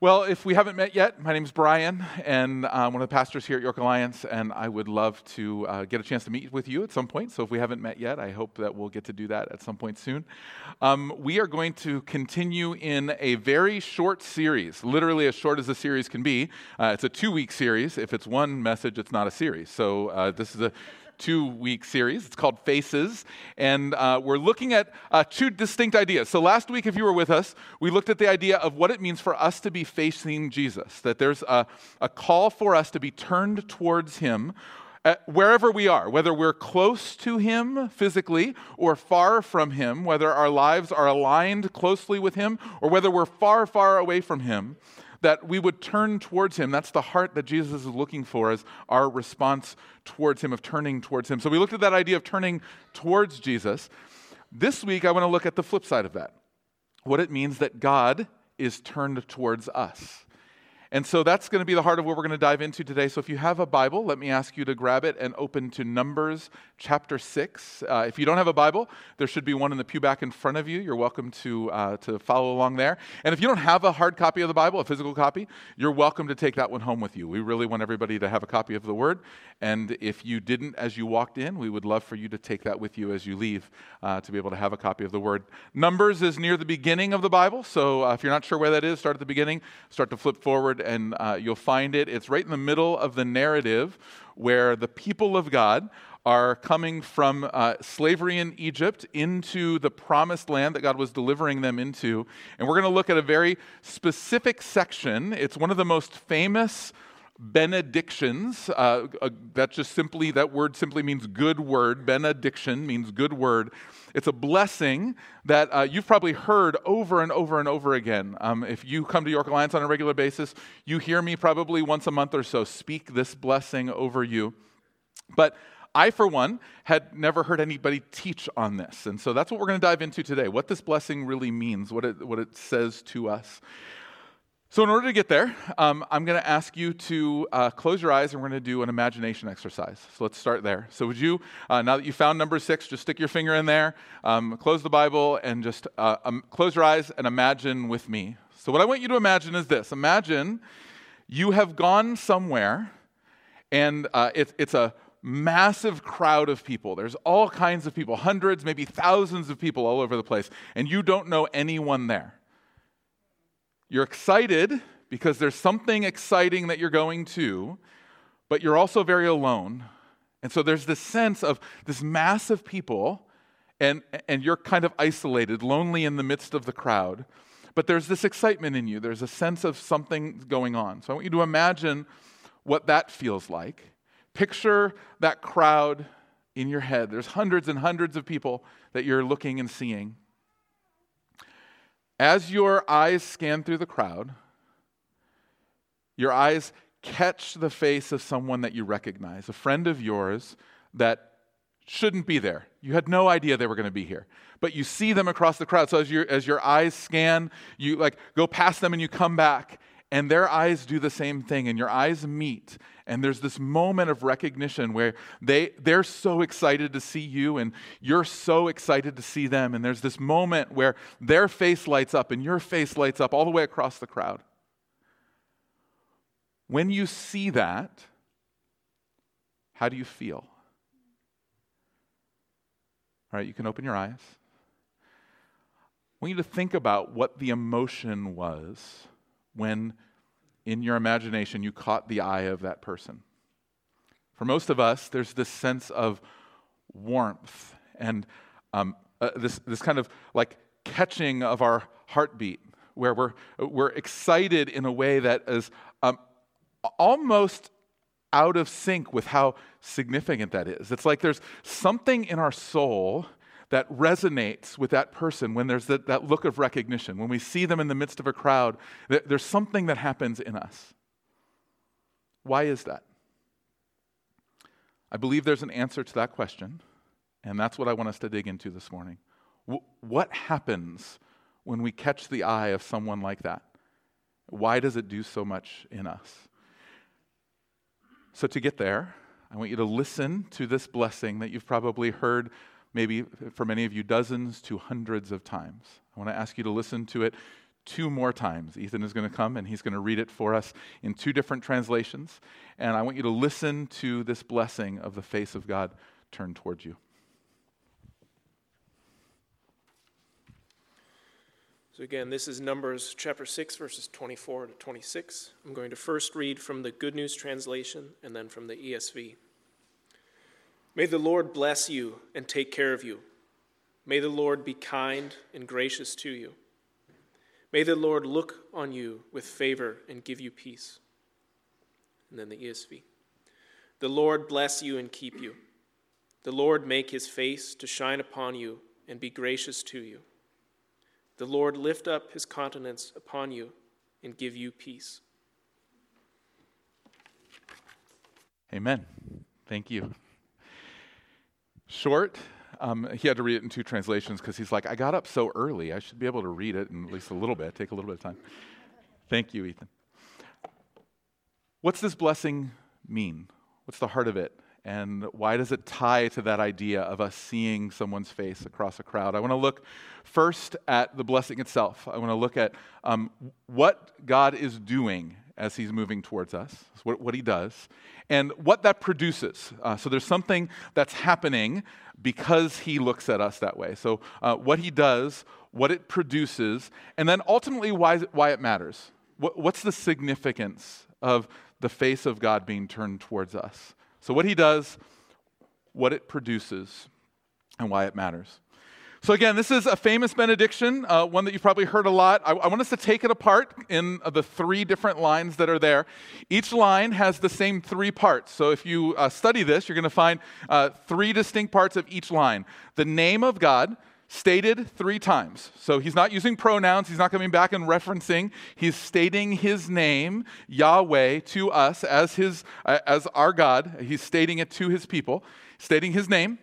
Well, if we haven't met yet, my name is Brian, and I'm one of the pastors here at York Alliance, and I would love to uh, get a chance to meet with you at some point. So if we haven't met yet, I hope that we'll get to do that at some point soon. Um, we are going to continue in a very short series, literally as short as a series can be. Uh, it's a two week series. If it's one message, it's not a series. So uh, this is a two week series. It's called Faces. And uh, we're looking at uh, two distinct ideas. So, last week, if you were with us, we looked at the idea of what it means for us to be facing Jesus, that there's a, a call for us to be turned towards Him. Uh, wherever we are, whether we're close to Him physically or far from Him, whether our lives are aligned closely with Him or whether we're far, far away from Him, that we would turn towards him. That's the heart that Jesus is looking for as our response towards him, of turning towards him. So we looked at that idea of turning towards Jesus. This week, I want to look at the flip side of that what it means that God is turned towards us. And so that's going to be the heart of what we're going to dive into today. So if you have a Bible, let me ask you to grab it and open to Numbers chapter 6. Uh, if you don't have a Bible, there should be one in the pew back in front of you. You're welcome to, uh, to follow along there. And if you don't have a hard copy of the Bible, a physical copy, you're welcome to take that one home with you. We really want everybody to have a copy of the Word. And if you didn't as you walked in, we would love for you to take that with you as you leave uh, to be able to have a copy of the Word. Numbers is near the beginning of the Bible. So uh, if you're not sure where that is, start at the beginning, start to flip forward and uh, you'll find it. It's right in the middle of the narrative where the people of God are coming from uh, slavery in Egypt into the promised land that God was delivering them into. And we're going to look at a very specific section. It's one of the most famous benedictions. Uh, uh, that just simply, that word simply means good word. Benediction means good word. It's a blessing that uh, you've probably heard over and over and over again. Um, if you come to York Alliance on a regular basis, you hear me probably once a month or so speak this blessing over you. But I, for one, had never heard anybody teach on this. And so that's what we're going to dive into today what this blessing really means, what it, what it says to us. So, in order to get there, um, I'm going to ask you to uh, close your eyes and we're going to do an imagination exercise. So, let's start there. So, would you, uh, now that you found number six, just stick your finger in there, um, close the Bible, and just uh, um, close your eyes and imagine with me. So, what I want you to imagine is this Imagine you have gone somewhere and uh, it, it's a massive crowd of people. There's all kinds of people, hundreds, maybe thousands of people all over the place, and you don't know anyone there. You're excited because there's something exciting that you're going to, but you're also very alone. And so there's this sense of this mass of people, and, and you're kind of isolated, lonely in the midst of the crowd. But there's this excitement in you. There's a sense of something going on. So I want you to imagine what that feels like. Picture that crowd in your head. There's hundreds and hundreds of people that you're looking and seeing. As your eyes scan through the crowd, your eyes catch the face of someone that you recognize, a friend of yours that shouldn't be there. You had no idea they were going to be here. But you see them across the crowd. So as your, as your eyes scan, you like go past them and you come back, and their eyes do the same thing, and your eyes meet, and there's this moment of recognition where they, they're so excited to see you and you're so excited to see them. And there's this moment where their face lights up and your face lights up all the way across the crowd. When you see that, how do you feel? All right, you can open your eyes. I want you to think about what the emotion was when in your imagination, you caught the eye of that person. For most of us, there's this sense of warmth and um, uh, this, this kind of like catching of our heartbeat, where we're, we're excited in a way that is um, almost out of sync with how significant that is. It's like there's something in our soul that resonates with that person when there's that, that look of recognition. When we see them in the midst of a crowd, there's something that happens in us. Why is that? I believe there's an answer to that question, and that's what I want us to dig into this morning. what happens when we catch the eye of someone like that? Why does it do so much in us? So, to get there, I want you to listen to this blessing that you've probably heard maybe for many of you, dozens to hundreds of times. I want to ask you to listen to it two more times. Ethan is going to come and he's going to read it for us in two different translations. And I want you to listen to this blessing of the face of God turned towards you. So, again, this is Numbers chapter 6, verses 24 to 26. I'm going to first read from the Good News translation and then from the ESV. May the Lord bless you and take care of you. May the Lord be kind and gracious to you. May the Lord look on you with favor and give you peace. And then the ESV. The Lord bless you and keep you. The Lord make his face to shine upon you and be gracious to you. The Lord lift up his countenance upon you and give you peace. Amen. Thank you. Short. Um, he had to read it in two translations because he's like, I got up so early. I should be able to read it in at least a little bit, take a little bit of time. Thank you, Ethan. What's this blessing mean? What's the heart of it? And why does it tie to that idea of us seeing someone's face across a crowd? I want to look first at the blessing itself. I want to look at um, what God is doing as He's moving towards us, what, what He does, and what that produces. Uh, so there's something that's happening because He looks at us that way. So uh, what He does, what it produces, and then ultimately why, why it matters. What, what's the significance of the face of God being turned towards us? So, what he does, what it produces, and why it matters. So, again, this is a famous benediction, uh, one that you've probably heard a lot. I, I, want us to take it apart in the three different lines that are there. Each line has the same three parts. So, if you uh, study this, you're going to find uh, three distinct parts of each line the name of God, stated three times. So he's not using pronouns, he's not coming back and referencing. He's stating his name, Yahweh, to us as his uh, as our God. He's stating it to his people, stating his name.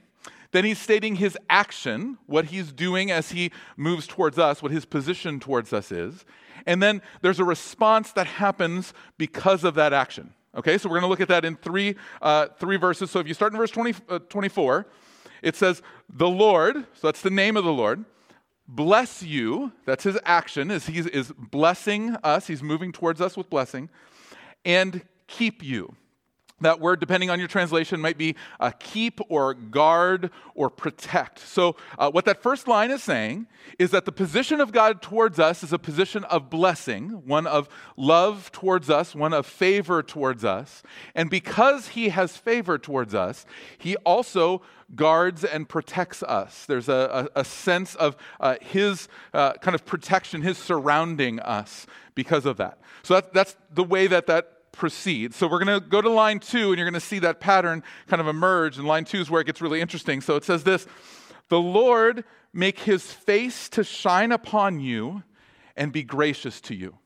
Then he's stating his action, what he's doing as he moves towards us, what his position towards us is. And then there's a response that happens because of that action. Okay, so we're going to look at that in three, uh, three verses. So if you start in verse 20, uh, 24, it says, The Lord, so that's the name of the Lord, bless you. That's his action, is he is blessing us. He's moving towards us with blessing, and keep you. That word, depending on your translation, might be uh, keep or guard or protect. So, uh, what that first line is saying is that the position of God towards us is a position of blessing, one of love towards us, one of favor towards us. And because He has favor towards us, He also guards and protects us. There's a, a, a sense of uh, His uh, kind of protection, His surrounding us because of that. So, that, that's the way that that proceed. So we're going to go to line two, and you're going to see that pattern kind of emerge. And line two is where it gets really interesting. So it says this The Lord make his face to shine upon you and be gracious to you.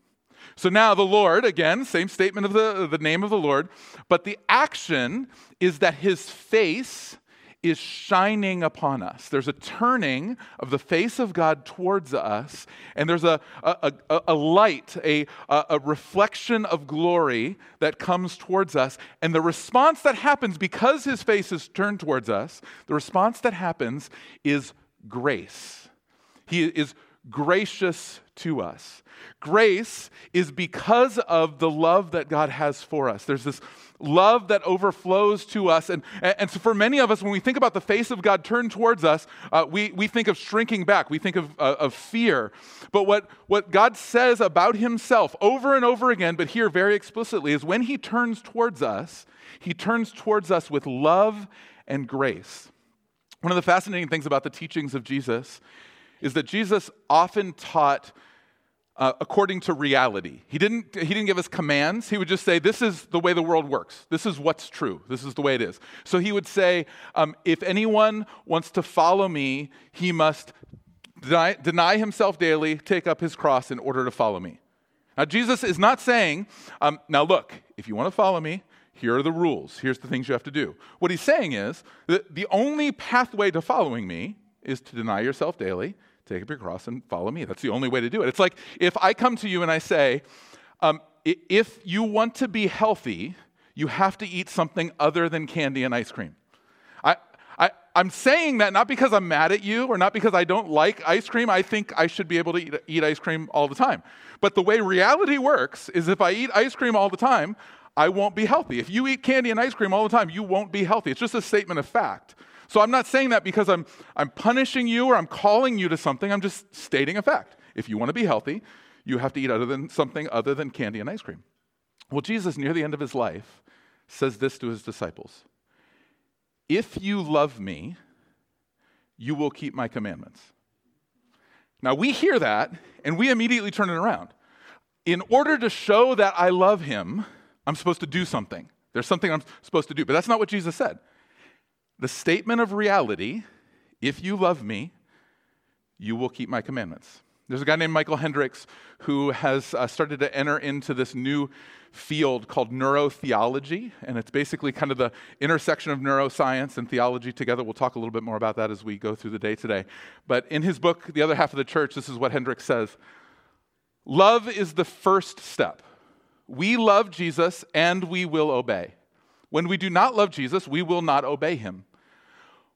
So now the Lord, again, same statement of the, the name of the Lord, but the action is that his face is shining upon us. There's a turning of the face of God towards us, and there's a, a, a, a light, a, a reflection of glory that comes towards us. And the response that happens because his face is turned towards us, the response that happens is grace. He is gracious to us. Grace is because of the love that God has for us. There's this love that overflows to us. And, and so, for many of us, when we think about the face of God turned towards us, uh, we, we think of shrinking back, we think of, uh, of fear. But what, what God says about Himself over and over again, but here very explicitly, is when He turns towards us, He turns towards us with love and grace. One of the fascinating things about the teachings of Jesus is that Jesus often taught uh, according to reality. He didn't, he didn't give us commands. He would just say, This is the way the world works. This is what's true. This is the way it is. So he would say, um, If anyone wants to follow me, he must deny, deny, himself daily, take up his cross in order to follow me. Now, Jesus is not saying, um, Now look, if you want to follow me, here are the rules. Here's the things you have to do. What he's saying is that the only pathway to following me is to deny yourself daily, take up your cross and follow me. That's the only way to do it. It's like if I come to you and I say, um, if you want to be healthy, you have to eat something other than candy and ice cream. I, I, I'm saying that not because I'm mad at you or not because I don't like ice cream. I think I should be able to eat, eat ice cream all the time. But the way reality works is if I eat ice cream all the time, I won't be healthy. If you eat candy and ice cream all the time, you won't be healthy. It's just a statement of fact. So I'm not saying that because I'm, I'm punishing you or I'm calling you to something. I'm just stating a fact. If you want to be healthy, you have to eat other than something other than candy and ice cream. Well, Jesus, near the end of his life, says this to his disciples If you love me, you will keep my commandments. Now we hear that and we immediately turn it around. In order to show that I love him, I'm supposed to do something. There's something I'm supposed to do. But that's not what Jesus said. The statement of reality if you love me, you will keep my commandments. There's a guy named Michael Hendricks who has uh, started to enter into this new field called neurotheology, and it's basically kind of the intersection of neuroscience and theology together. We'll talk a little bit more about that as we go through the day today. But in his book, The Other Half of the Church, this is what Hendricks says Love is the first step. We love Jesus and we will obey. When we do not love Jesus, we will not obey him.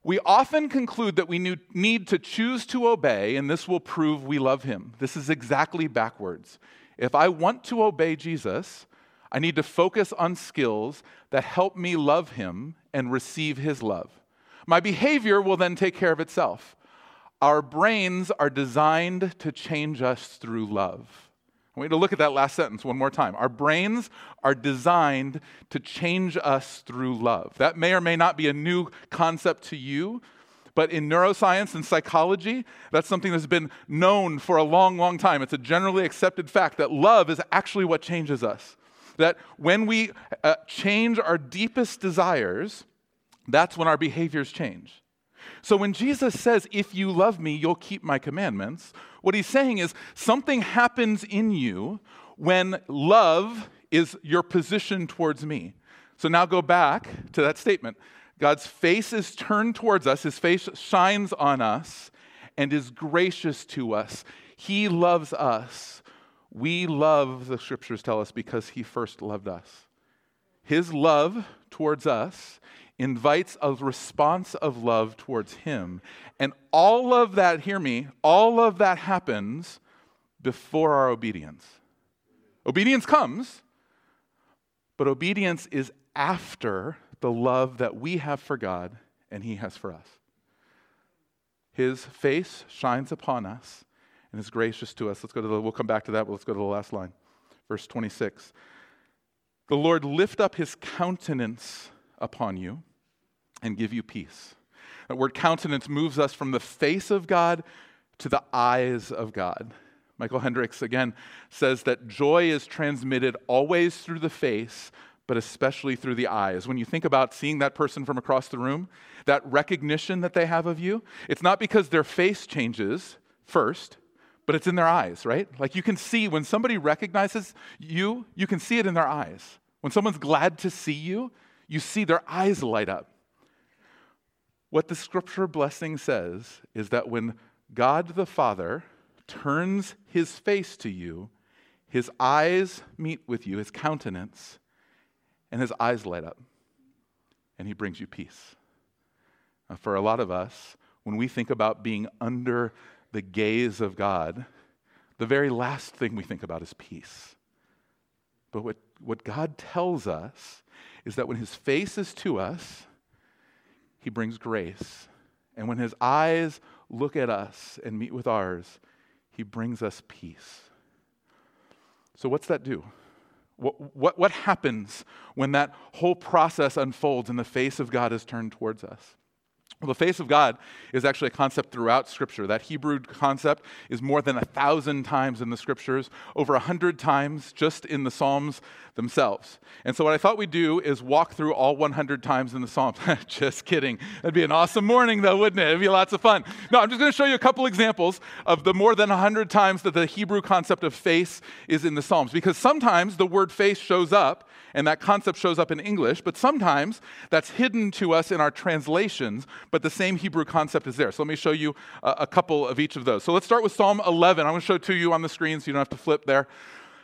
We often conclude that we need to choose to obey, and this will prove we love him. This is exactly backwards. If I want to obey Jesus, I need to focus on skills that help me love him and receive his love. My behavior will then take care of itself. Our brains are designed to change us through love. I want you to look at that last sentence one more time. Our brains are designed to change us through love. That may or may not be a new concept to you, but in neuroscience and psychology, that's something that's been known for a long, long time. It's a generally accepted fact that love is actually what changes us. That when we uh, change our deepest desires, that's when our behaviors change. So when Jesus says, If you love me, you'll keep my commandments, what he's saying is something happens in you when love is your position towards me. So now go back to that statement. God's face is turned towards us, his face shines on us, and is gracious to us. He loves us we love, the scriptures tell us, because he first loved us. His love towards us invites a response of love towards him. And all of that, hear me, all of that happens before our obedience. Obedience comes, but obedience is after the love that we have for God and he has for us. His face shines upon us and is gracious to us. Let's go to the, we'll come back to that, but let's go to the last line. Verse 26. The Lord lift up his countenance upon you and give you peace. That word countenance moves us from the face of God to the eyes of God. Michael Hendricks again says that joy is transmitted always through the face, but especially through the eyes. When you think about seeing that person from across the room, that recognition that they have of you, it's not because their face changes first, but it's in their eyes, right? Like you can see when somebody recognizes you, you can see it in their eyes. When someone's glad to see you, you see their eyes light up. What the scripture blessing says is that when God the Father turns his face to you, his eyes meet with you, his countenance, and his eyes light up, and he brings you peace. Now, for a lot of us, when we think about being under the gaze of God, the very last thing we think about is peace. But what, what God tells us is that when his face is to us, he brings grace. And when his eyes look at us and meet with ours, he brings us peace. So, what's that do? What, what, what happens when that whole process unfolds and the face of God is turned towards us? The face of God is actually a concept throughout Scripture. That Hebrew concept is more than a thousand times in the Scriptures, over a hundred times just in the Psalms themselves. And so, what I thought we'd do is walk through all 100 times in the Psalms. just kidding. That'd be an awesome morning, though, wouldn't it? It'd be lots of fun. No, I'm just going to show you a couple examples of the more than 100 times that the Hebrew concept of face is in the Psalms. Because sometimes the word face shows up and that concept shows up in English, but sometimes that's hidden to us in our translations, but the same Hebrew concept is there. So let me show you a, a couple of each of those. So let's start with Psalm 11. I'm going to show to you on the screen so you don't have to flip there.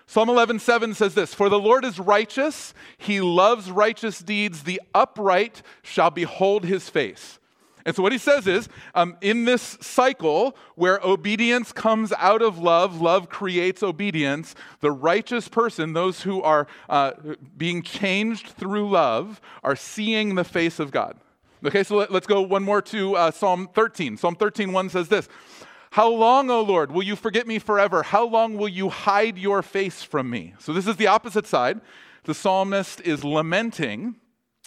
Psalm 11:7 says this, "For the Lord is righteous, he loves righteous deeds, the upright shall behold his face." And so, what he says is um, in this cycle where obedience comes out of love, love creates obedience, the righteous person, those who are uh, being changed through love, are seeing the face of God. Okay, so let, us go one more to uh, Psalm 13. Psalm 13, 1 says this How long, O Lord, will you forget me forever? How long will you hide your face from me? So, this is the opposite side. The psalmist is lamenting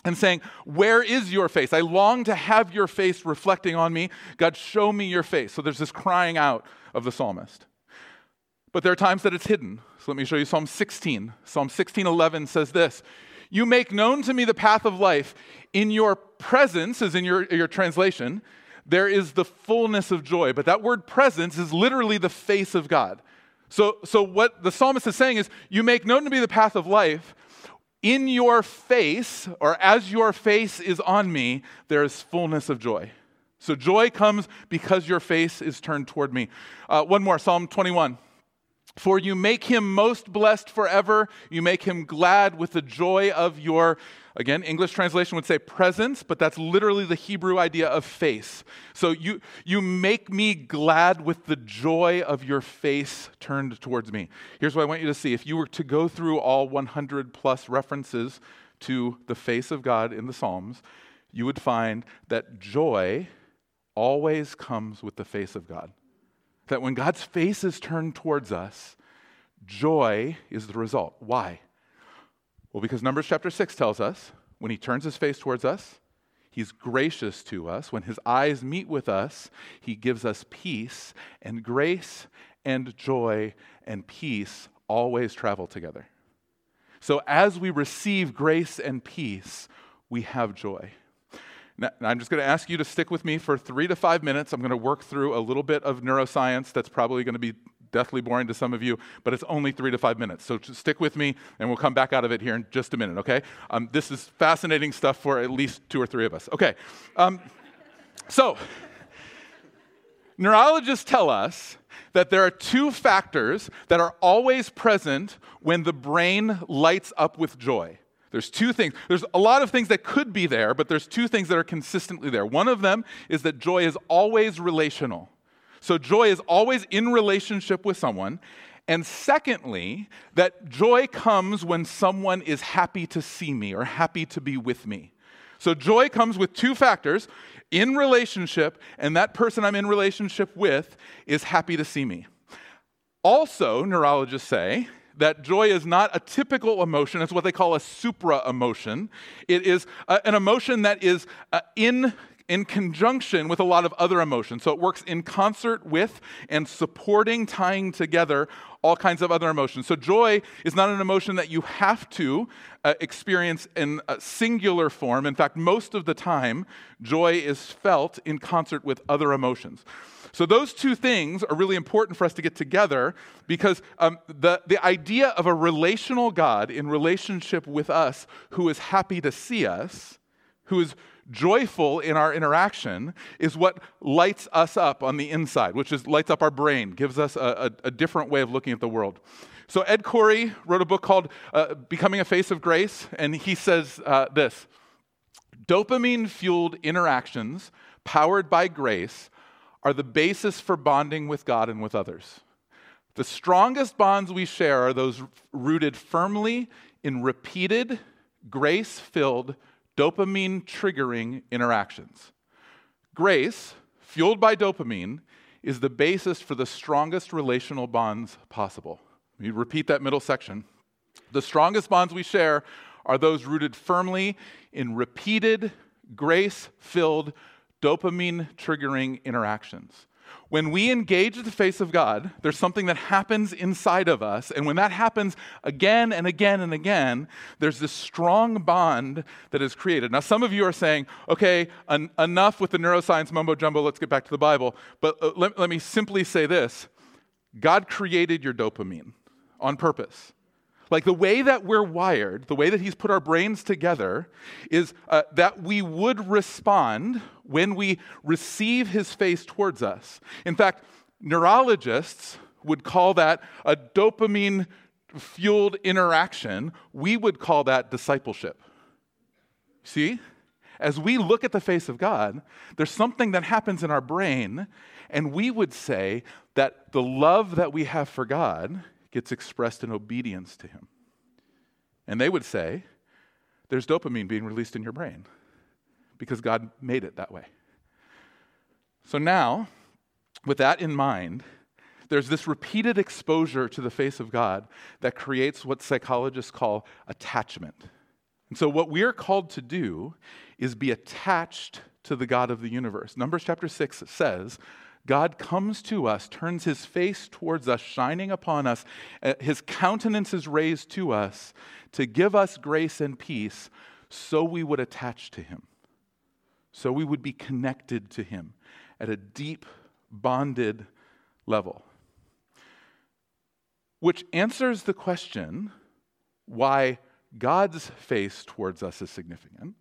and saying, Where is your face? I long to have your face reflecting on me. God, show me your face. So there's this crying out of the psalmist. But there are times that it's hidden. So let me show you Psalm 16. Psalm 16:11 says this: You make known to me the path of life. In your presence, is in your, your translation, there is the fullness of joy. But that word presence is literally the face of God. So, so what the psalmist is saying is, You make known to me the path of life in your face, or as your face is on me, there is fullness of joy. So joy comes because your face is turned toward me. Uh, one more, Psalm 21. For you make him most blessed forever. You make him glad with the joy of your Again, English translation would say presence, but that's literally the Hebrew idea of face. So you, you make me glad with the joy of your face turned towards me. Here's what I want you to see. If you were to go through all 100 plus references to the face of God in the Psalms, you would find that joy always comes with the face of God. That when God's face is turned towards us, joy is the result. Why? Well, because Numbers chapter 6 tells us when he turns his face towards us, he's gracious to us. When his eyes meet with us, he gives us peace, and grace and joy and peace always travel together. So as we receive grace and peace, we have joy. Now, I'm just going to ask you to stick with me for three to five minutes. I'm going to work through a little bit of neuroscience that's probably going to be deathly boring to some of you, but it's only three to five minutes. So stick with me, and we'll come back out of it here in just a minute, okay? Um, this is fascinating stuff for at least two or three of us. Okay. Um, so, neurologists tell us that there are two factors that are always present when the brain lights up with joy. There's two things. There's a lot of things that could be there, but there's two things that are consistently there. One of them is that joy is always relational. So joy is always in relationship with someone. And secondly, that joy comes when someone is happy to see me or happy to be with me. So joy comes with two factors in relationship, and that person I'm in relationship with is happy to see me. Also, neurologists say that joy is not a typical emotion, it's what they call a supra emotion. It is a, an emotion that is uh, in in conjunction with a lot of other emotions. So it works in concert with and supporting, tying together all kinds of other emotions. So joy is not an emotion that you have to uh, experience in a singular form. In fact, most of the time, joy is felt in concert with other emotions. So, those two things are really important for us to get together because um, the, the idea of a relational God in relationship with us who is happy to see us, who is joyful in our interaction is what lights us up on the inside, which is lights up our brain, gives us a, a, a different way of looking at the world. So, Ed Khouri wrote a book called uh, Becoming a Face of Grace, and he says uh, this Dopamine fueled interactions powered by grace are the basis for bonding with God and with others. The strongest bonds we share are those rooted firmly in repeated, grace filled dopamine triggering interactions. Grace, fueled by dopamine, is the basis for the strongest relational bonds possible. Let me repeat that middle section. The strongest bonds we share are those rooted firmly in repeated, grace filled, dopamine triggering interactions. When we engage the face of God, there's something that happens inside of us. And when that happens again and again and again, there's this strong bond that is created. Now, some of you are saying, okay, en- enough with the neuroscience mumbo jumbo, let's get back to the Bible. But uh, let, let me simply say this God created your dopamine on purpose. Like the way that we're wired, the way that He's put our brains together, is uh, that we would respond when we receive His face towards us. In fact, neurologists would call that a dopamine fueled interaction. We would call that discipleship. See? As we look at the face of God, there's something that happens in our brain, and we would say that the love that we have for God gets expressed in obedience to Him. And they would say, there's dopamine being released in your brain because God made it that way. So now, with that in mind, there's this repeated exposure to the face of God that creates what psychologists call attachment. And so, what we are called to do is be attached to the God of the universe. Numbers chapter 6 says, God comes to us, turns his face towards us, shining upon us. Uh, his countenance is raised to us to give us grace and peace so we would attach to him, so we would be connected to him at a deep, bonded level. Which answers the question why God's face towards us is significant,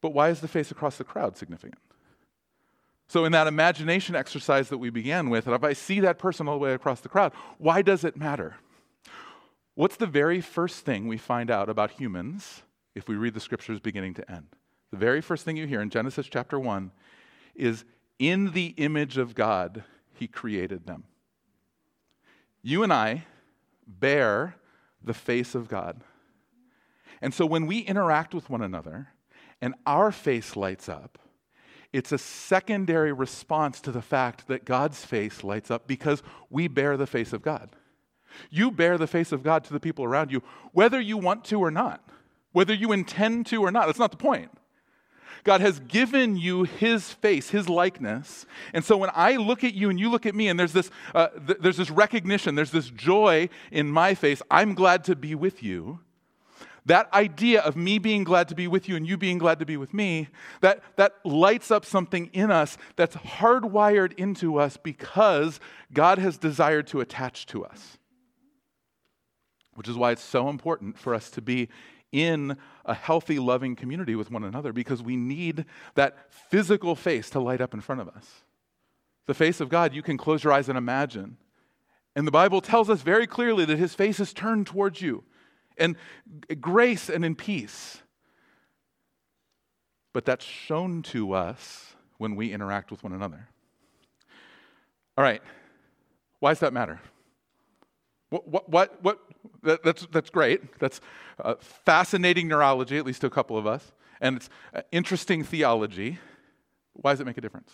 but why is the face across the crowd significant? So, in that imagination exercise that we began with, if I see that person all the way across the crowd, why does it matter? What's the very first thing we find out about humans if we read the scriptures beginning to end? The very first thing you hear in Genesis chapter 1 is in the image of God, he created them. You and I bear the face of God. And so when we interact with one another and our face lights up, it's a secondary response to the fact that God's face lights up because we bear the face of God. You bear the face of God to the people around you, whether you want to or not, whether you intend to or not. That's not the point. God has given you his face, his likeness. And so when I look at you and you look at me, and there's this, uh, th- there's this recognition, there's this joy in my face, I'm glad to be with you. That idea of me being glad to be with you and you being glad to be with me, that, that lights up something in us that's hardwired into us because God has desired to attach to us. Which is why it's so important for us to be in a healthy, loving community with one another because we need that physical face to light up in front of us. The face of God, you can close your eyes and imagine. And the Bible tells us very clearly that his face is turned towards you and grace and in peace. But that's shown to us when we interact with one another. All right, why does that matter? What, what, what, what that, that's, that's great. That's uh, fascinating neurology, at least to a couple of us, and it's uh, interesting theology. Why does it make a difference?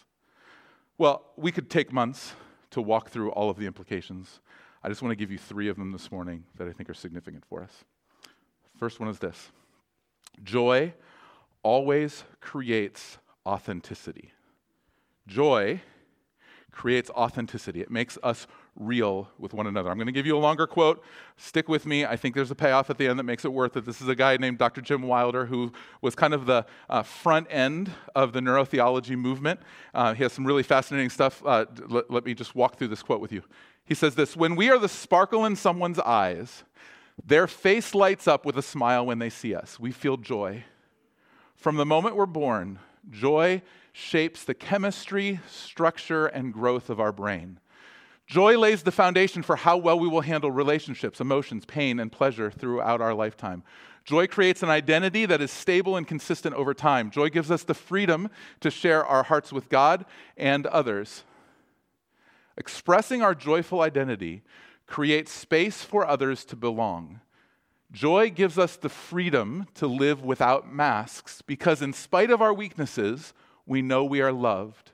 Well, we could take months to walk through all of the implications. I just want to give you three of them this morning that I think are significant for us. First one is this joy always creates authenticity. Joy creates authenticity, it makes us real with one another. I'm going to give you a longer quote. Stick with me. I think there's a payoff at the end that makes it worth it. This is a guy named Dr. Jim Wilder who was kind of the uh, front end of the neurotheology movement. Uh, he has some really fascinating stuff. Uh, let, let me just walk through this quote with you. He says this When we are the sparkle in someone's eyes, their face lights up with a smile when they see us. We feel joy. From the moment we're born, joy shapes the chemistry, structure, and growth of our brain. Joy lays the foundation for how well we will handle relationships, emotions, pain, and pleasure throughout our lifetime. Joy creates an identity that is stable and consistent over time. Joy gives us the freedom to share our hearts with God and others. Expressing our joyful identity creates space for others to belong. Joy gives us the freedom to live without masks because, in spite of our weaknesses, we know we are loved.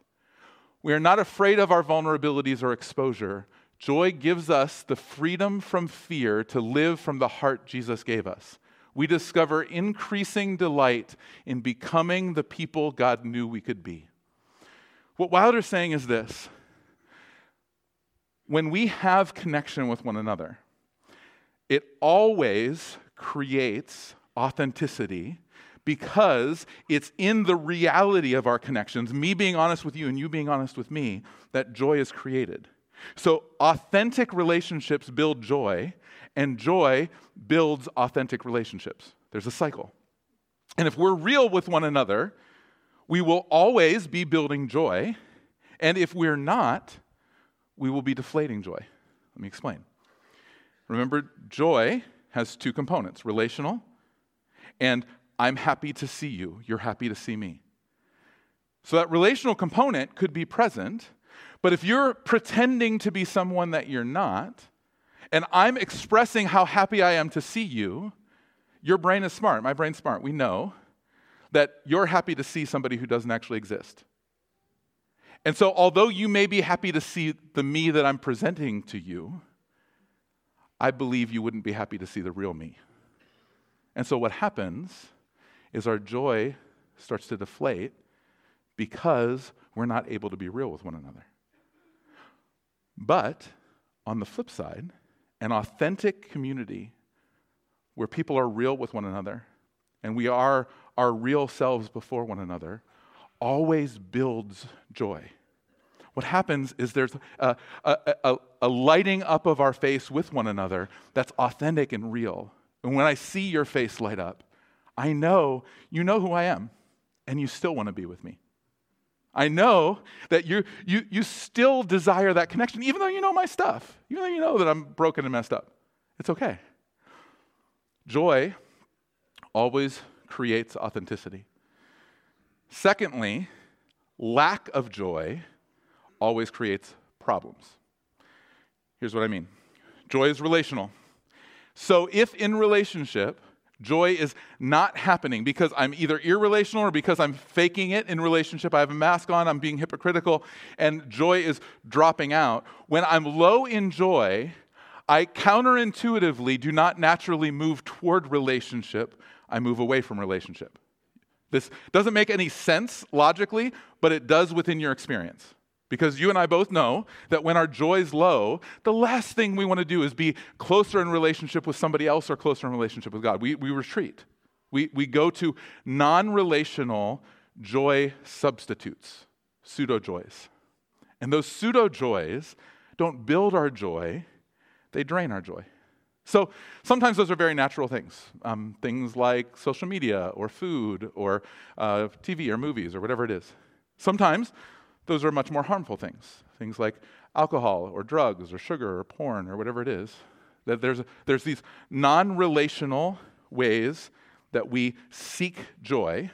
We are not afraid of our vulnerabilities or exposure. Joy gives us the freedom from fear to live from the heart Jesus gave us. We discover increasing delight in becoming the people God knew we could be. What Wilder's saying is this when we have connection with one another, it always creates authenticity because it's in the reality of our connections, me being honest with you and you being honest with me, that joy is created. So, authentic relationships build joy, and joy builds authentic relationships. There's a cycle. And if we're real with one another, we will always be building joy. And if we're not, we will be deflating joy. Let me explain. Remember, joy has two components relational and I'm happy to see you, you're happy to see me. So that relational component could be present, but if you're pretending to be someone that you're not, and I'm expressing how happy I am to see you, your brain is smart. My brain's smart. We know that you're happy to see somebody who doesn't actually exist. And so, although you may be happy to see the me that I'm presenting to you, I believe you wouldn't be happy to see the real me. And so, what happens is our joy starts to deflate because we're not able to be real with one another. But on the flip side, an authentic community where people are real with one another and we are our real selves before one another always builds joy. What happens is there's a, a, a, a, lighting up of our face with one another that's authentic and real. And when I see your face light up, I know you know who I am and you still want to be with me. I know that you, you, you still desire that connection, even though you know my stuff, even though you know that I'm broken and messed up. It's okay. Joy always creates authenticity. Secondly, lack of joy always creates problems. Here's what I mean joy is relational. So if in relationship, Joy is not happening because I'm either irrelational or because I'm faking it in relationship. I have a mask on, I'm being hypocritical, and joy is dropping out. When I'm low in joy, I counterintuitively do not naturally move toward relationship, I move away from relationship. This doesn't make any sense logically, but it does within your experience. Because you and I both know that when our joy is low, the last thing we want to do is be closer in relationship with somebody else or closer in relationship with God. We, we retreat. We, we go to non relational joy substitutes, pseudo joys. And those pseudo joys don't build our joy, they drain our joy. So sometimes those are very natural things. Um, things like social media or food or uh, TV or movies or whatever it is. Sometimes those are much more harmful things, things like alcohol or drugs or sugar or porn or whatever it is. That there's, there's these non relational ways that we seek joy.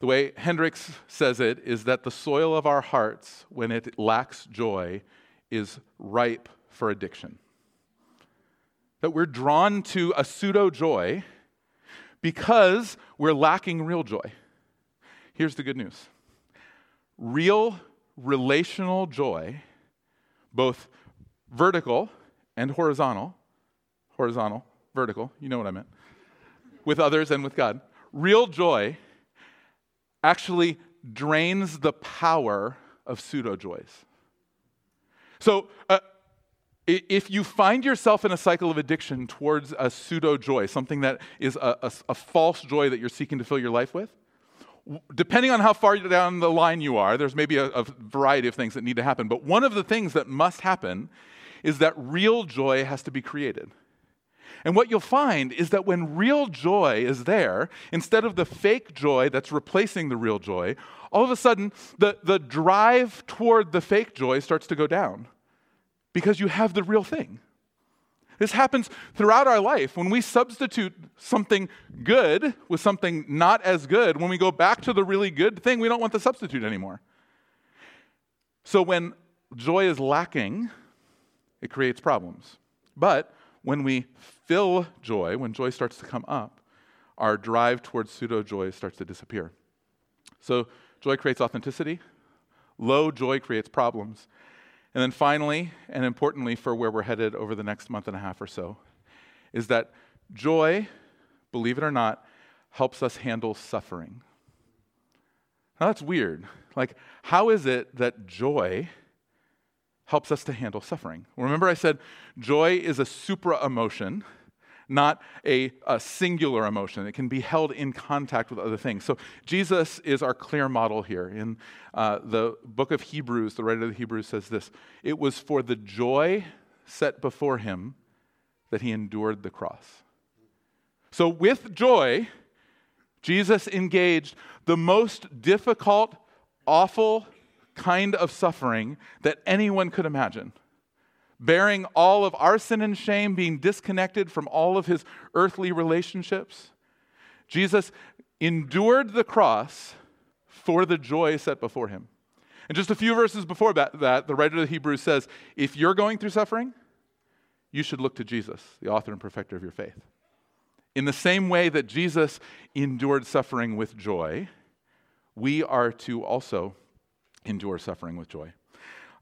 The way Hendricks says it is that the soil of our hearts, when it lacks joy, is ripe for addiction. That we're drawn to a pseudo joy because we're lacking real joy. Here's the good news real relational joy, both vertical and horizontal, horizontal, vertical, you know what I meant, with others and with God, real joy actually drains the power of pseudo joys. So, uh, if you find yourself in a cycle of addiction towards a pseudo joy, something that is a, a, a false joy that you're seeking to fill your life with, depending on how far down the line you are, there's maybe a, a, variety of things that need to happen. But one of the things that must happen is that real joy has to be created. And what you'll find is that when real joy is there, instead of the fake joy that's replacing the real joy, all of a sudden the, the drive toward the fake joy starts to go down because you have the real thing. This happens throughout our life. When we substitute something good with something not as good, when we go back to the really good thing, we don't want the substitute anymore. So when joy is lacking, it creates problems. But when we fill joy, when joy starts to come up, our drive towards pseudo joy starts to disappear. So joy creates authenticity, low joy creates problems. And then finally, and importantly for where we're headed over the next month and a half or so, is that joy, believe it or not, helps us handle suffering. Now that's weird. Like, how is it that joy helps us to handle suffering? Remember, I said joy is a supra emotion not a, a, singular emotion. It can be held in contact with other things. So Jesus is our clear model here. In uh, the book of Hebrews, the writer of the Hebrews says this It was for the joy set before him that he endured the cross. So, with joy, Jesus engaged the most difficult, awful kind of suffering that anyone could imagine bearing all of our sin and shame, being disconnected from all of his earthly relationships. Jesus endured the cross for the joy set before him. And just a few verses before that, that, the writer of the Hebrews says, if you're going through suffering, you should look to Jesus, the author and perfecter of your faith. In the same way that Jesus endured suffering with joy, we are to also endure suffering with joy.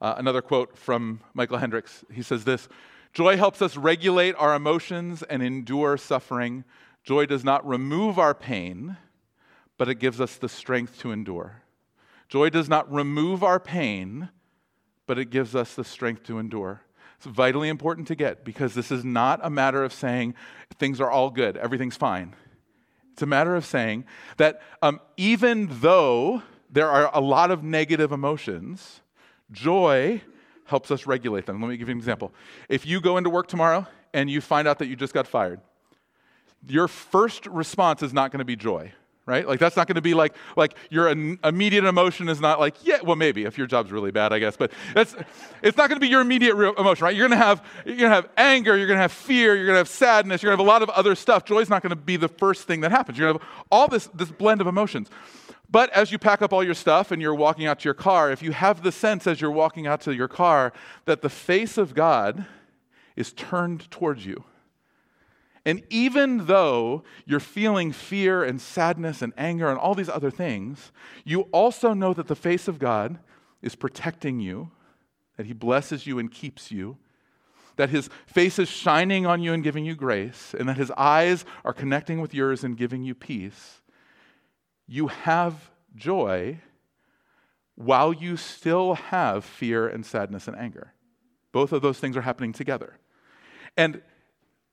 Uh, another quote from Michael Hendricks. He says this Joy helps us regulate our emotions and endure suffering. Joy does not remove our pain, but it gives us the strength to endure. Joy does not remove our pain, but it gives us the strength to endure. It's vitally important to get because this is not a matter of saying things are all good, everything's fine. It's a matter of saying that um, even though there are a lot of negative emotions, joy helps us regulate them. Let me give you an example. If you go into work tomorrow and you find out that you just got fired, your first response is not going to be joy right? Like that's not going to be like like your immediate emotion is not like yeah well maybe if your job's really bad i guess but that's it's not going to be your immediate emotion right? You're going to have you're going to have anger you're going to have fear you're going to have sadness you're going to have a lot of other stuff. Joy's not going to be the first thing that happens. You're going to have all this this blend of emotions but as you pack up all your stuff and you're walking out to your car, if you have the sense as you're walking out to your car that the face of God is turned towards you, and even though you're feeling fear and sadness and anger and all these other things, you also know that the face of God is protecting you, that He blesses you and keeps you, that His face is shining on you and giving you grace, and that His eyes are connecting with yours and giving you peace you have joy while you still have fear and sadness and anger. Both of those things are happening together. And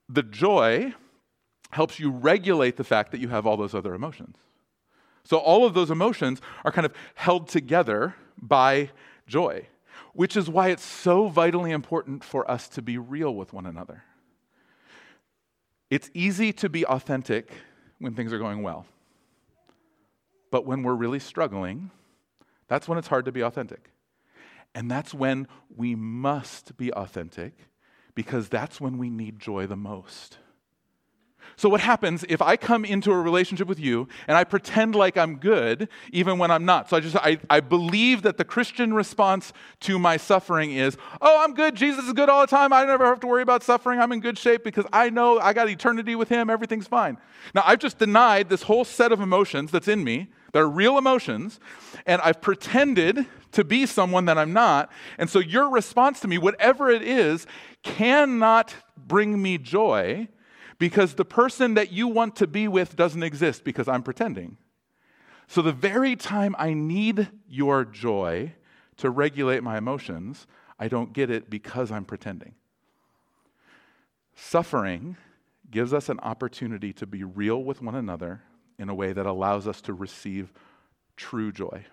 the joy helps you regulate the fact that you have all those other emotions. So all of those emotions are kind of held together by joy, which is why it's so vitally important for us to be real with one another. It's easy to be authentic when things are going well. But when we're really struggling, that's when it's hard to be authentic. And that's when we must be authentic because that's when we need joy the most. So, what happens if I come into a relationship with you and I pretend like I'm good even when I'm not? So, I just, I, I believe that the Christian response to my suffering is, oh, I'm good. Jesus is good all the time. I never have to worry about suffering. I'm in good shape because I know I got eternity with Him. Everything's fine. Now, I've just denied this whole set of emotions that's in me. They're real emotions, and I've pretended to be someone that I'm not. And so, your response to me, whatever it is, cannot bring me joy because the person that you want to be with doesn't exist because I'm pretending. So, the very time I need your joy to regulate my emotions, I don't get it because I'm pretending. Suffering gives us an opportunity to be real with one another in a way that allows us to receive true joy.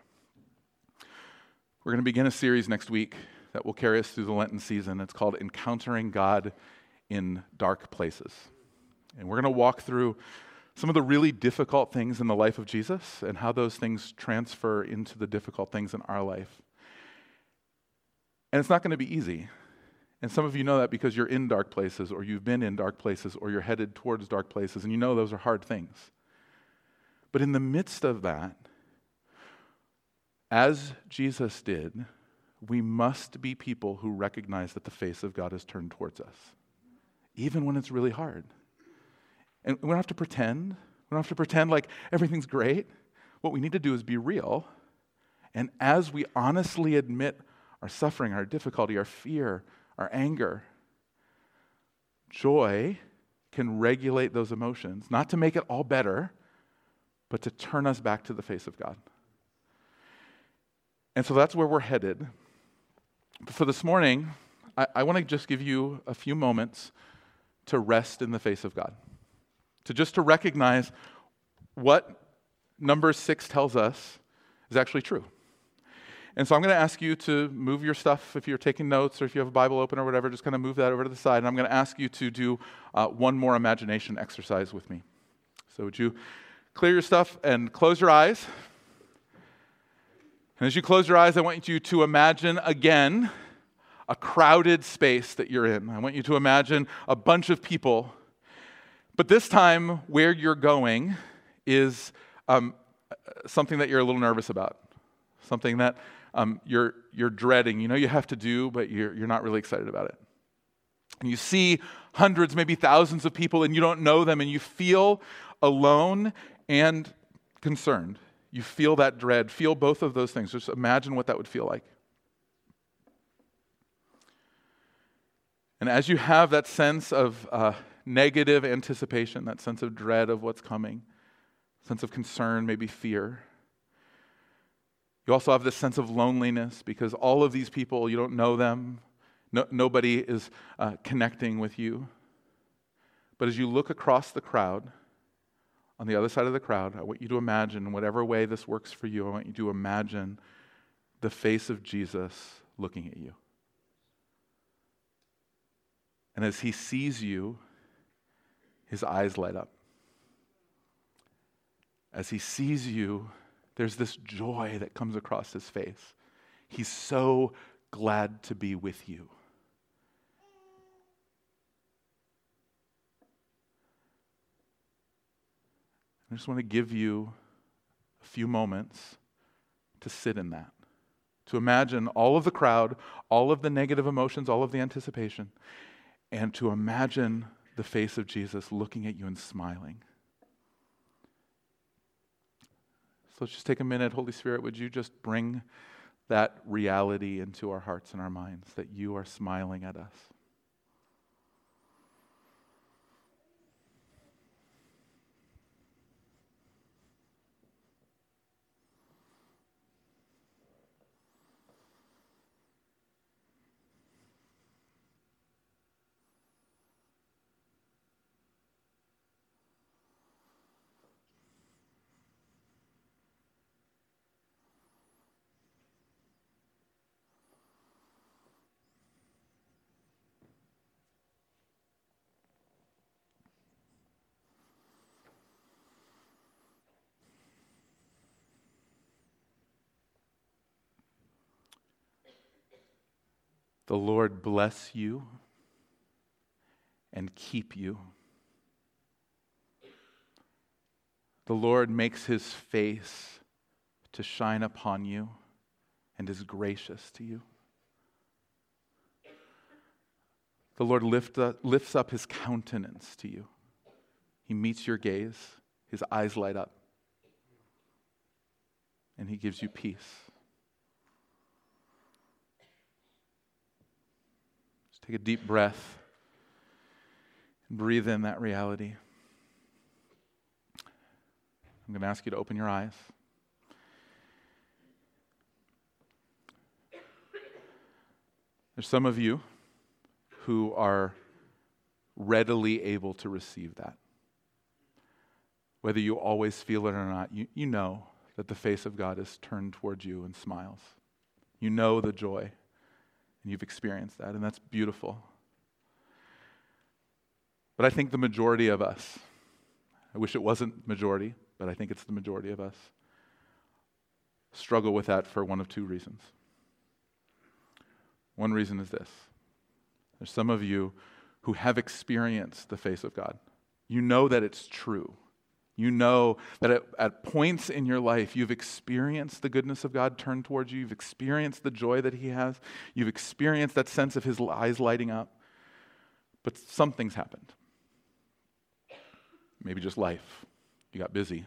We're going to begin a series next week that will carry us through the Lenten season. It's called Encountering God in Dark Places. And we're going to walk through some of the really difficult things in the life of Jesus and how those things transfer into the difficult things in our life. And it's not going to be easy. And some of you know that because you're in dark places, or you've been in dark places, or you're headed towards dark places, and you know those are hard things. But in the midst of that, as Jesus did, we must be people who recognize that the face of God is turned towards us, even when it's really hard. And we don't have to pretend. We don't have to pretend like everything's great. What we need to do is be real. And as we honestly admit our suffering, our difficulty, our fear, our anger, joy can regulate those emotions, not to make it all better, but to turn us back to the face of God. And so that's where we're headed. But for this morning, I, I want to just give you a few moments to rest in the face of God to just to recognize what number six tells us is actually true. And so I'm going to ask you to move your stuff if you're taking notes or if you have a Bible open or whatever, just kind of move that over to the side. And I'm going to ask you to do uh, one more imagination exercise with me. So would you clear your stuff and close your eyes? And as you close your eyes, I want you to imagine again a crowded space that you're in. I want you to imagine a bunch of people but this time, where you're going is um, something that you're a little nervous about, something that um, you're, you're dreading. You know you have to do, but you're, you're not really excited about it. And you see hundreds, maybe thousands of people, and you don't know them, and you feel alone and concerned. You feel that dread. Feel both of those things. Just imagine what that would feel like. And as you have that sense of uh, negative anticipation, that sense of dread of what's coming, sense of concern, maybe fear, you also have this sense of loneliness because all of these people, you don't know them, no, nobody is uh, connecting with you. But as you look across the crowd, on the other side of the crowd, I want you to imagine, whatever way this works for you, I want you to imagine the face of Jesus looking at you. And as he sees you, his eyes light up. As he sees you, there's this joy that comes across his face. He's so glad to be with you. I just want to give you a few moments to sit in that, to imagine all of the crowd, all of the negative emotions, all of the anticipation, and to imagine the face of Jesus looking at you and smiling. So let's just take a minute. Holy Spirit, would you just bring that reality into our hearts and our minds that you are smiling at us? The Lord bless you and keep you. The Lord makes his face to shine upon you and is gracious to you. The Lord lift up, lifts up his countenance to you. He meets your gaze, his eyes light up, and he gives you peace. Take a deep breath and breathe in that reality. I'm going to ask you to open your eyes. There's some of you who are readily able to receive that. Whether you always feel it or not, you, you know that the face of God is turned towards you and smiles. You know the joy and you've experienced that, and that's beautiful. But I think the majority of us, I wish it wasn't majority, but I think it's the majority of us, struggle with that for one of two reasons. One reason is this there's some of you who have experienced the face of God. You know that it's true. You know that at, at, points in your life, you've experienced the goodness of God turn towards you. You've experienced the joy that He has. You've experienced that sense of His eyes lighting up. But something's happened. Maybe just life. You got busy.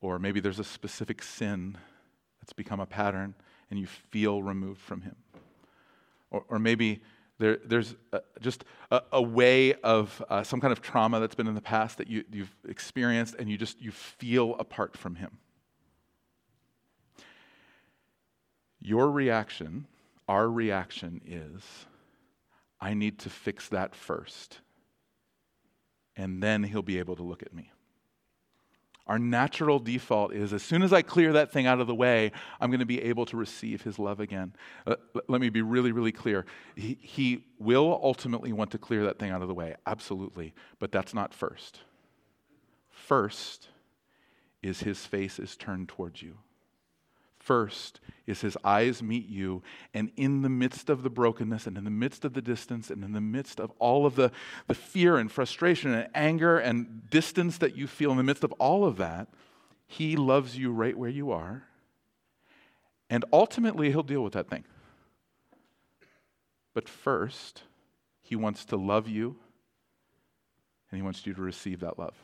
Or maybe there's a specific sin that's become a pattern and you feel removed from Him. Or, or maybe there, there's a, just a, a, way of uh, some kind of trauma that's been in the past that you, you've experienced and you just you feel apart from him. Your reaction, our reaction is, I need to fix that first. And then he'll be able to look at me. Our natural default is as soon as I clear that thing out of the way, I'm going to be able to receive his love again. Uh, let me be really, really clear. He, he will ultimately want to clear that thing out of the way, absolutely, but that's not first. First is his face is turned towards you. First is his eyes meet you, and in the midst of the brokenness, and in the midst of the distance, and in the midst of all of the, the fear and frustration and anger and distance that you feel, in the midst of all of that, he loves you right where you are. And ultimately, he'll deal with that thing. But first, he wants to love you, and he wants you to receive that love.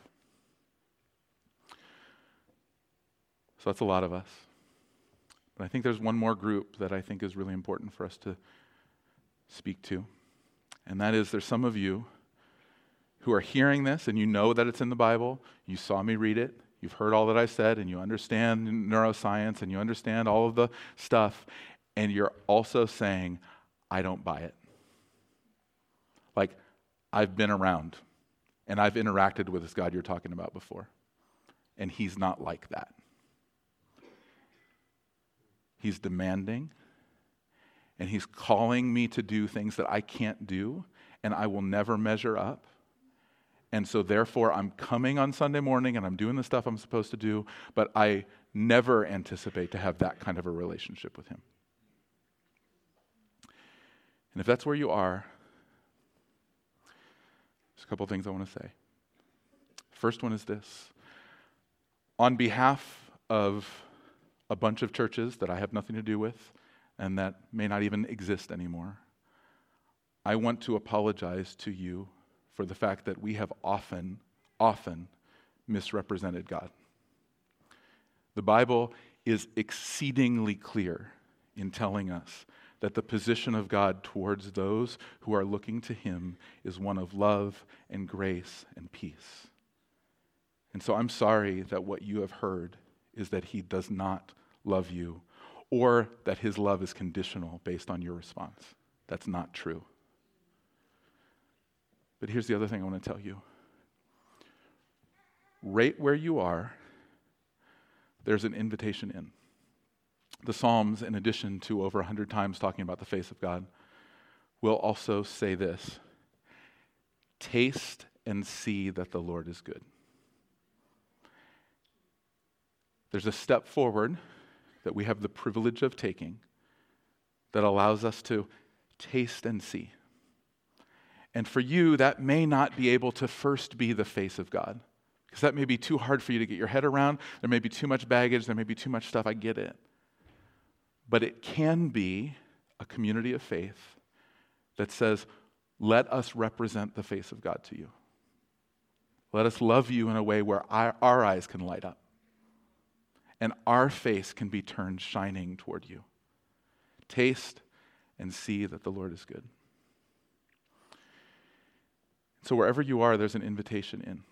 So that's a lot of us. But I think there's one more group that I think is really important for us to speak to. And that is there's some of you who are hearing this and you know that it's in the Bible. You saw me read it. You've heard all that I said and you understand neuroscience and you understand all of the stuff. And you're also saying, I don't buy it. Like, I've been around and I've interacted with this God you're talking about before. And he's not like that. He's demanding, and He's calling me to do things that I can't do, and I will never measure up. And so, therefore, I'm coming on Sunday morning and I'm doing the stuff I'm supposed to do, but I never anticipate to have that kind of a relationship with Him. And if that's where you are, there's a couple things I want to say. First one is this on behalf of a bunch of churches that I have nothing to do with and that may not even exist anymore. I want to apologize to you for the fact that we have often, often misrepresented God. The Bible is exceedingly clear in telling us that the position of God towards those who are looking to Him is one of love and grace and peace. And so I'm sorry that what you have heard is that He does not love you, or that his love is conditional based on your response. That's not true. But here's the other thing I want to tell you right where you are, there's an invitation in. The Psalms, in addition to over 100 times talking about the face of God, will also say this Taste and see that the Lord is good. There's a step forward that we have the privilege of taking that allows us to taste and see. And for you, that may not be able to first be the face of God, because that may be too hard for you to get your head around. There may be too much baggage, there may be too much stuff. I get it. But it can be a community of faith that says, let us represent the face of God to you. Let us love you in a way where our, eyes can light up and our face can be turned shining toward you. Taste and see that the Lord is good. So, wherever you are, there's an invitation in.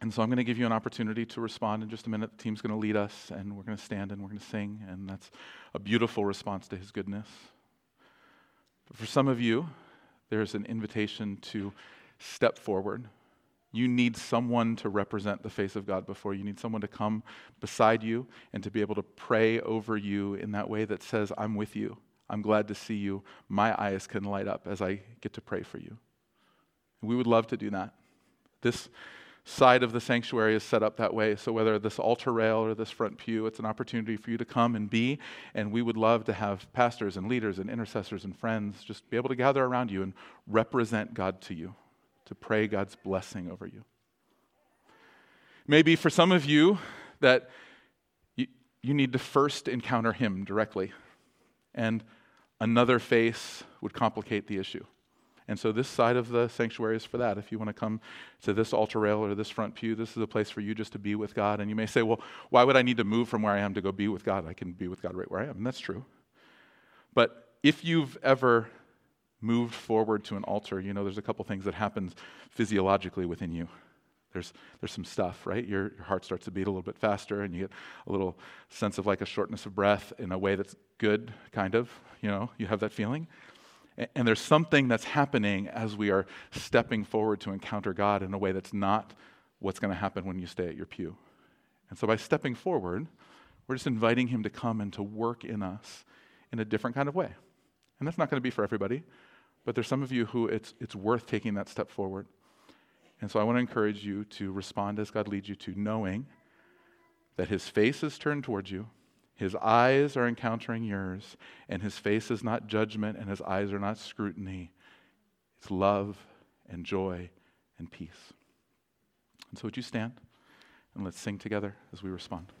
And so, I'm going to give you an opportunity to respond in just a minute. The team's going to lead us, and we're going to stand and we're going to sing, and that's a beautiful response to his goodness. But for some of you, there's an invitation to step forward you need someone to represent the face of God before you. need someone to come beside you and to be able to pray over you in that way that says, I'm with you. I'm glad to see you. My eyes can light up as I get to pray for you. We would love to do that. This side of the sanctuary is set up that way. So, whether this altar rail or this front pew, it's an opportunity for you to come and be. And we would love to have pastors and leaders and intercessors and friends just be able to gather around you and represent God to you to pray God's blessing over you. Maybe for some of you that you, you need to first encounter Him directly, and another face would complicate the issue. And so, this side of the sanctuary is for that. If you want to come to this altar rail or this front pew, this is a place for you just to be with God. And you may say, well, why would I need to move from where I am to go be with God? I can be with God right where I am. And that's true. But if you've ever moved forward to an altar, you know, there's a couple things that happens physiologically within you. There's, there's some stuff, right? Your, your heart starts to beat a little bit faster, and you get a little sense of like a shortness of breath in a way that's good, kind of. You know, you have that feeling. And, and there's something that's happening as we are stepping forward to encounter God in a way that's not what's going to happen when you stay at your pew. And so by stepping forward, we're just inviting Him to come and to work in us in a different kind of way. And that's not going to be for everybody. But there's some of you who it's, it's worth taking that step forward. And so I want to encourage you to respond as God leads you to, knowing that His face is turned towards you, His eyes are encountering yours, and his face is not judgment, and his eyes are not scrutiny. It's love and joy and peace. And so, would you stand and let's sing together as we respond?